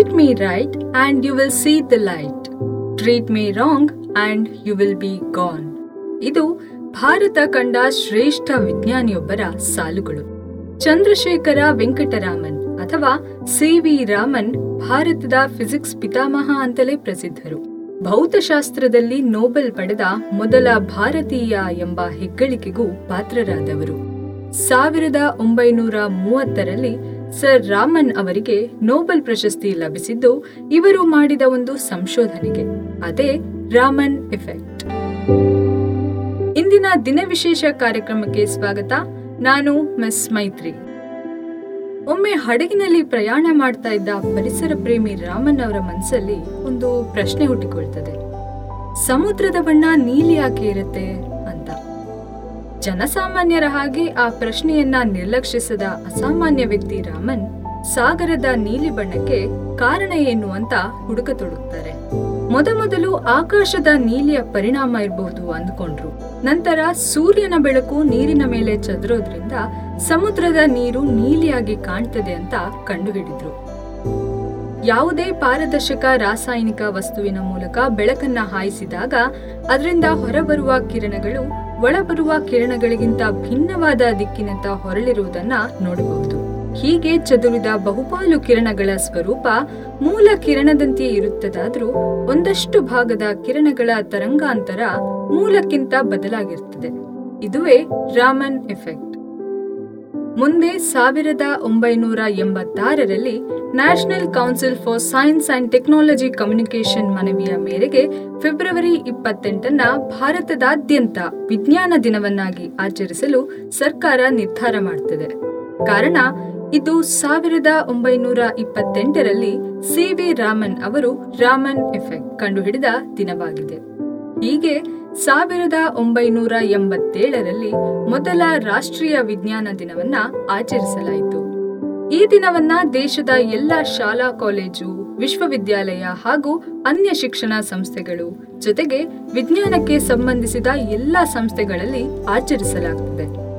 Treat me right and you will see the light. Treat me wrong and you will be gone. ಇದು ಭಾರತ ಕಂಡ ಶ್ರೇಷ್ಠ ವಿಜ್ಞಾನಿಯೊಬ್ಬರ ಸಾಲುಗಳು ಚಂದ್ರಶೇಖರ ವೆಂಕಟರಾಮನ್ ಅಥವಾ C V Raman ಭಾರತದ physics ಪಿತಾಮಹ ಅಂತಲೇ ಪ್ರಸಿದ್ಧರು ಭೌತಶಾಸ್ತ್ರದಲ್ಲಿ ನೋಬೆಲ್ ಪಡೆದ ಮೊದಲ ಭಾರತೀಯ ಎಂಬ ಹೆಗ್ಗಳಿಕೆಗೂ ಪಾತ್ರರಾದವರು ಸಾವಿರದ ಒಂಬೈನೂರ ಮೂವತ್ತರಲ್ಲಿ ಸರ್ ರಾಮನ್ ಅವರಿಗೆ ನೋಬೆಲ್ ಪ್ರಶಸ್ತಿ ಲಭಿಸಿದ್ದು ಇವರು ಮಾಡಿದ ಒಂದು ಸಂಶೋಧನೆಗೆ. ಅದೇ ರಾಮನ್ ಎಫೆಕ್ಟ್ ಇಂದಿನ ದಿನವಿಶೇಷ ಕಾರ್ಯಕ್ರಮಕ್ಕೆ ಸ್ವಾಗತ. ನಾನು ಮಿಸ್ ಮೈತ್ರಿ ಒಮ್ಮೆ ಹಡಗಿನಲ್ಲಿ ಪ್ರಯಾಣ ಮಾಡ್ತಾ ಇದ್ದ ಪರಿಸರ ಪ್ರೇಮಿ ರಾಮನ್ ಅವರ ಮನಸ್ಸಲ್ಲಿ ಒಂದು ಪ್ರಶ್ನೆ ಹುಟ್ಟಿಕೊಳ್ತದೆ. ಸಮುದ್ರದ ಬಣ್ಣ ನೀಲಿ ಯಾಕೆ ಇರುತ್ತೆ. ಜನಸಾಮಾನ್ಯರ ಹಾಗೆ ಆ ಪ್ರಶ್ನೆಯನ್ನ ನಿರ್ಲಕ್ಷಿಸದ ಅಸಾಮಾನ್ಯ ವ್ಯಕ್ತಿ ರಾಮನ್ ಸಾಗರದ ನೀಲಿ ಬಣ್ಣಕ್ಕೆ ಕಾರಣ ಏನು ಅಂತ ಹುಡುಕತೊಡಗ್ತಾರೆ ಮೊದಮೊದಲು ಆಕಾಶದ ನೀಲಿಯ ಪರಿಣಾಮ ಇರಬಹುದು ಅಂದ್ಕೊಂಡ್ರು. ನಂತರ ಸೂರ್ಯನ ಬೆಳಕು ನೀರಿನ ಮೇಲೆ ಚದರೋದ್ರಿಂದ ಸಮುದ್ರದ ನೀರು ನೀಲಿಯಾಗಿ ಕಾಣ್ತದೆ ಅಂತ ಕಂಡುಹಿಡಿದ್ರು. ಯಾವುದೇ ಪಾರದರ್ಶಕ ರಾಸಾಯನಿಕ ವಸ್ತುವಿನ ಮೂಲಕ ಬೆಳಕನ್ನ ಹಾಯಿಸಿದಾಗ ಅದರಿಂದ ಹೊರಬರುವ ಕಿರಣಗಳು ಒಳಬರುವ ಕಿರಣಗಳಿಗಿಂತ ಭಿನ್ನವಾದ ದಿಕ್ಕಿನತ್ತ ಹೊರಳಿರುವುದನ್ನ ನೋಡಬಹುದು. ಹೀಗೆ ಚದುರಿದ ಬಹುಪಾಲು ಕಿರಣಗಳ ಸ್ವರೂಪ ಮೂಲ ಕಿರಣದಂತೆಯೇ ಇರುತ್ತದಾದರೂ ಒಂದಷ್ಟು ಭಾಗದ ಕಿರಣಗಳ ತರಂಗಾಂತರ ಮೂಲಕ್ಕಿಂತ ಬದಲಾಗಿರುತ್ತದೆ. ಇದುವೇ ರಾಮನ್ ಎಫೆಕ್ಟ್. ಮುಂದೆ ಸಾವಿರದ ಒಂಬೈನೂರ ಎಂಬತ್ತಾರರಲ್ಲಿ national council for science and technology communication ಮನವಿಯ ಮೇರೆಗೆ ಫೆಬ್ರವರಿ ಇಪ್ಪತ್ತೆಂಟನ್ನ ಭಾರತದಾದ್ಯಂತ ವಿಜ್ಞಾನ ದಿನವನ್ನಾಗಿ ಆಚರಿಸಲು ಸರ್ಕಾರ ನಿರ್ಧಾರ ಮಾಡುತ್ತದೆ ಕಾರಣ, ಇದು ಸಾವಿರದ ಒಂಬೈನೂರ ಇಪ್ಪತ್ತೆಂಟರಲ್ಲಿ ಸಿ ವಿ ರಾಮನ್ ಅವರು ರಾಮನ್ ಎಫೆಕ್ಟ್ ಕಂಡುಹಿಡಿದ ದಿನವಾಗಿದೆ. ಹೀಗೆ ಸಾವಿರದ ಒಂಬೈನೂರ ಎಂಬತ್ತೇಳರಲ್ಲಿ ಮೊದಲ ರಾಷ್ಟ್ರೀಯ ವಿಜ್ಞಾನ ದಿನವನ್ನ ಆಚರಿಸಲಾಯಿತು. ಈ ದಿನವನ್ನ ದೇಶದ ಎಲ್ಲ ಶಾಲಾ, ಕಾಲೇಜು, ವಿಶ್ವವಿದ್ಯಾಲಯ ಹಾಗೂ ಅನ್ಯ ಶಿಕ್ಷಣ ಸಂಸ್ಥೆಗಳು ಜೊತೆಗೆ ವಿಜ್ಞಾನಕ್ಕೆ ಸಂಬಂಧಿಸಿದ ಎಲ್ಲ ಸಂಸ್ಥೆಗಳಲ್ಲಿ ಆಚರಿಸಲಾಗುತ್ತದೆ.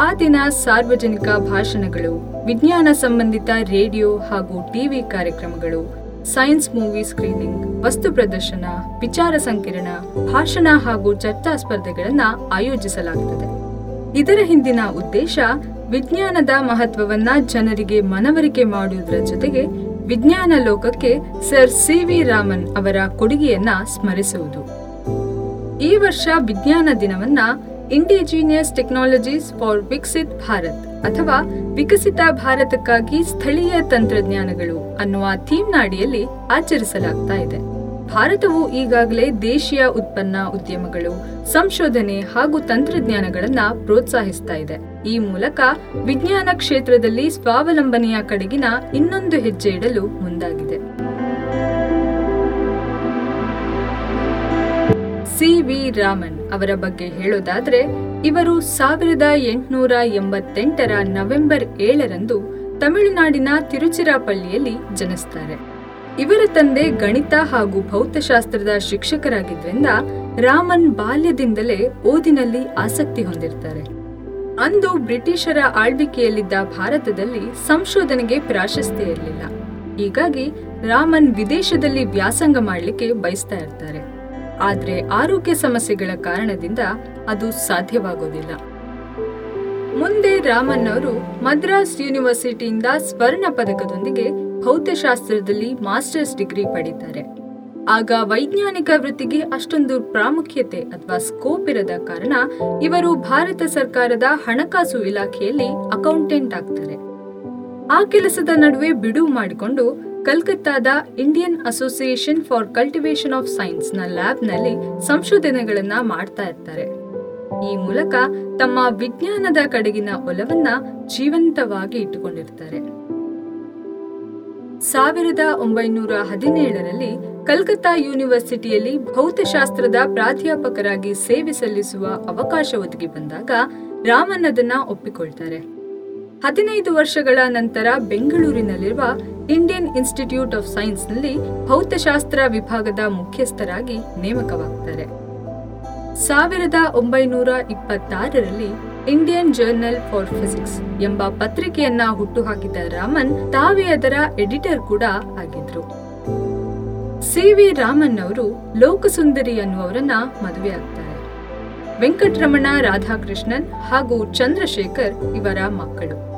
ಆ ದಿನ ಸಾರ್ವಜನಿಕ ಭಾಷಣಗಳು, ವಿಜ್ಞಾನ ಸಂಬಂಧಿತ ರೇಡಿಯೋ ಹಾಗೂ ಟಿವಿ ಕಾರ್ಯಕ್ರಮಗಳು ಸೈನ್ಸ್ ಮೂವಿ ಸ್ಕ್ರೀನಿಂಗ್, ವಸ್ತು ಪ್ರದರ್ಶನ, ವಿಚಾರ ಸಂಕಿರಣ, ಭಾಷಣ ಹಾಗೂ ಚರ್ಚಾ ಸ್ಪರ್ಧೆಗಳನ್ನು ಆಯೋಜಿಸಲಾಗುತ್ತದೆ ಇದರ ಹಿಂದಿನ ಉದ್ದೇಶ ವಿಜ್ಞಾನದ ಮಹತ್ವವನ್ನ ಜನರಿಗೆ ಮನವರಿಕೆ ಮಾಡುವುದರ ಜೊತೆಗೆ ವಿಜ್ಞಾನ ಲೋಕಕ್ಕೆ ಸರ್ ಸಿ ವಿ ರಾಮನ್ ಅವರ ಕೊಡುಗೆಯನ್ನ ಸ್ಮರಿಸುವುದು. ಈ ವರ್ಷ ವಿಜ್ಞಾನ ದಿನವನ್ನ indigenous technologies for Viksit Bharat ಅಥವಾ ವಿಕಸಿತ ಭಾರತಕ್ಕಾಗಿ ಸ್ಥಳೀಯ ತಂತ್ರಜ್ಞಾನಗಳು ಅನ್ನುವ ಥೀಮ್ನ ಅಡಿಯಲ್ಲಿ ಆಚರಿಸಲಾಗ್ತಾ ಇದೆ. ಭಾರತವು ಈಗಾಗಲೇ ದೇಶೀಯ ಉತ್ಪನ್ನ ಉದ್ಯಮಗಳು, ಸಂಶೋಧನೆ ಹಾಗೂ ತಂತ್ರಜ್ಞಾನಗಳನ್ನು ಪ್ರೋತ್ಸಾಹಿಸ್ತಾ ಇದೆ. ಈ ಮೂಲಕ ವಿಜ್ಞಾನ ಕ್ಷೇತ್ರದಲ್ಲಿ ಸ್ವಾವಲಂಬನೆಯ ಕಡೆಗಿನ ಇನ್ನೊಂದು ಹೆಜ್ಜೆ ಇಡಲು ಮುಂದಾಗಿದೆ. ಸಿ ವಿ ರಾಮನ್ ಅವರ ಬಗ್ಗೆ ಹೇಳೋದಾದ್ರೆ ಇವರು ಸಾವಿರದ ಎಂಟುನೂರ ಎಂಬತ್ತೆಂಟರ ನವೆಂಬರ್ ಏಳರಂದು ತಮಿಳುನಾಡಿನ ತಿರುಚಿರಾಪಳ್ಳಿಯಲ್ಲಿ ಜನಿಸ್ತಾರೆ. ಇವರ ತಂದೆ ಗಣಿತ ಹಾಗೂ ಭೌತಶಾಸ್ತ್ರದ ಶಿಕ್ಷಕರಾಗಿದ್ದರಿಂದ ರಾಮನ್ ಬಾಲ್ಯದಿಂದಲೇ ಓದಿನಲ್ಲಿ ಆಸಕ್ತಿ ಹೊಂದಿರ್ತಾರೆ. ಅಂದು ಬ್ರಿಟಿಷರ ಆಳ್ವಿಕೆಯಲ್ಲಿದ್ದ ಭಾರತದಲ್ಲಿ ಸಂಶೋಧನೆಗೆ ಪ್ರಾಶಸ್ತ್ಯ ಇರಲಿಲ್ಲ. ಹೀಗಾಗಿ ರಾಮನ್ ವಿದೇಶದಲ್ಲಿ ವ್ಯಾಸಂಗ ಮಾಡಲಿಕ್ಕೆ ಬಯಸ್ತಾ ಆದ್ರೆ ಆರೋಗ್ಯ ಸಮಸ್ಯೆಗಳ ಕಾರಣದಿಂದ ಅದು ಸಾಧ್ಯವಾಗೋದಿಲ್ಲ. ಮುಂದೆ ರಾಮನ್ ಅವರು ಮದ್ರಾಸ್ ಯೂನಿವರ್ಸಿಟಿಯಿಂದ ಸ್ವರ್ಣ ಪದಕದೊಂದಿಗೆ ಭೌತಶಾಸ್ತ್ರದಲ್ಲಿ ಮಾಸ್ಟರ್ಸ್ ಡಿಗ್ರಿ ಪಡೀತಾರೆ. ಆಗ ವೈಜ್ಞಾನಿಕ ವೃತ್ತಿಗೆ ಅಷ್ಟೊಂದು ಪ್ರಾಮುಖ್ಯತೆ ಅಥವಾ ಸ್ಕೋಪ್ ಇರದ ಕಾರಣ ಇವರು ಭಾರತ ಸರ್ಕಾರದ ಹಣಕಾಸು ಇಲಾಖೆಯಲ್ಲಿ ಅಕೌಂಟೆಂಟ್ ಆಗ್ತಾರೆ. ಆ ಕೆಲಸದ ನಡುವೆ ಬಿಡುವು ಮಾಡಿಕೊಂಡು ಕಲ್ಕತ್ತಾದ Indian association for cultivation of ಸೈನ್ಸ್ನ ಲ್ಯಾಬ್ನಲ್ಲಿ ಸಂಶೋಧನೆಗಳನ್ನ ಮಾಡ್ತಾ ಇರ್ತಾರೆ. ಈ ಮೂಲಕ ತಮ್ಮ ವಿಜ್ಞಾನದ ಕಡೆಗಿನ ಒಲವನ್ನ ಜೀವಂತವಾಗಿ ಇಟ್ಟುಕೊಂಡಿರ್ತಾರೆ. ಸಾವಿರದ ಒಂಬೈನೂರ ಹದಿನೇಳರಲ್ಲಿ ಕಲ್ಕತ್ತಾ ಯೂನಿವರ್ಸಿಟಿಯಲ್ಲಿ ಭೌತಶಾಸ್ತ್ರದ ಪ್ರಾಧ್ಯಾಪಕರಾಗಿ ಸೇವೆ ಸಲ್ಲಿಸುವ ಅವಕಾಶ ಒದಗಿ ಬಂದಾಗ ರಾಮನ್ ಅದನ್ನ ಒಪ್ಪಿಕೊಳ್ತಾರೆ. ಹದಿನೈದು ವರ್ಷಗಳ ನಂತರ ಬೆಂಗಳೂರಿನಲ್ಲಿರುವ ಇಂಡಿಯನ್ ಇನ್ಸ್ಟಿಟ್ಯೂಟ್ ಆಫ್ ಸೈನ್ಸ್ನಲ್ಲಿ ಭೌತಶಾಸ್ತ್ರ ವಿಭಾಗದ ಮುಖ್ಯಸ್ಥರಾಗಿ ನೇಮಕವಾಗ್ತಾರೆ. ಸಾವಿರದ ಒಂಬೈನೂರ ಇಪ್ಪತ್ತಾರರಲ್ಲಿ ಇಂಡಿಯನ್ ಜರ್ನಲ್ ಫಾರ್ ಫಿಸಿಕ್ಸ್ ಎಂಬ ಪತ್ರಿಕೆಯನ್ನ ಹುಟ್ಟುಹಾಕಿದ ರಾಮನ್ ತಾವೇ ಅದರ ಎಡಿಟರ್ ಕೂಡ ಆಗಿದ್ರು. ಸಿ ವಿ ರಾಮನ್ ಅವರು ಲೋಕಸುಂದರಿ ಅನ್ನುವರನ್ನ ಮದುವೆ ಆಗ್ತಾರೆ. ವೆಂಕಟರಮಣ ರಾಧಾಕೃಷ್ಣನ್ ಹಾಗೂ ಚಂದ್ರಶೇಖರ್ ಇವರ ಮಕ್ಕಳು.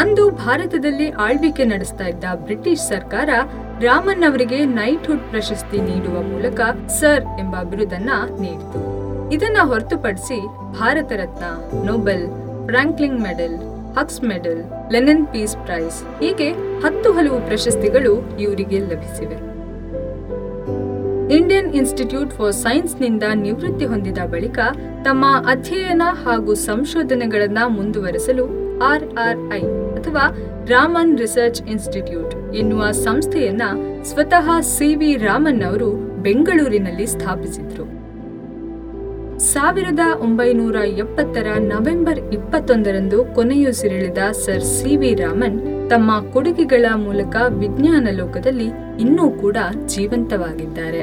ಅಂದು ಭಾರತದಲ್ಲಿ ಆಳ್ವಿಕೆ ನಡೆಸ್ತಾ ಇದ್ದ ಬ್ರಿಟಿಷ್ ಸರ್ಕಾರ ರಾಮನ್ ಅವರಿಗೆ ನೈಟ್ಹುಡ್ ಪ್ರಶಸ್ತಿ ನೀಡುವ ಮೂಲಕ ಸರ್ ಎಂಬ ಬಿರುದನ್ನ ನೀಡಿತು. ಇದನ್ನ ಹೊರತುಪಡಿಸಿ Bharat Ratna, Nobel Franklin medal, Hughes medal, Lenin peace prize, ಹೀಗೆ ಹತ್ತು ಹಲವು ಪ್ರಶಸ್ತಿಗಳು ಇವರಿಗೆ ಲಭಿಸಿವೆ. ಇಂಡಿಯನ್ ಇನ್ಸ್ಟಿಟ್ಯೂಟ್ ಫಾರ್ ಸೈನ್ಸ್ನಿಂದ ನಿವೃತ್ತಿ ಹೊಂದಿದ ಬಳಿಕ ತಮ್ಮ ಅಧ್ಯಯನ ಹಾಗೂ ಸಂಶೋಧನೆಗಳನ್ನು ಮುಂದುವರೆಸಲು ಆರ್ಆರ್ಐ ಅಥವಾ ರಾಮನ್ ರಿಸರ್ಚ್ ಇನ್ಸ್ಟಿಟ್ಯೂಟ್ ಎನ್ನುವ ಸಂಸ್ಥೆಯನ್ನ ಸ್ವತಃ ಸಿ ವಿ ರಾಮನ್ ಅವರು ಬೆಂಗಳೂರಿನಲ್ಲಿ ಸ್ಥಾಪಿಸಿದ್ರು. ಸಾವಿರದ ಒಂಬೈನೂರ ಎಪ್ಪತ್ತರ ನವೆಂಬರ್ ಇಪ್ಪತ್ತೊಂದರಂದು ಕೊನೆಯುಸಿರೆಳೆದ ಸರ್ ಸಿ ವಿ ರಾಮನ್ ತಮ್ಮ ಕೊಡುಗೆಗಳ ಮೂಲಕ ವಿಜ್ಞಾನ ಲೋಕದಲ್ಲಿ ಇನ್ನೂ ಕೂಡ ಜೀವಂತವಾಗಿದ್ದಾರೆ.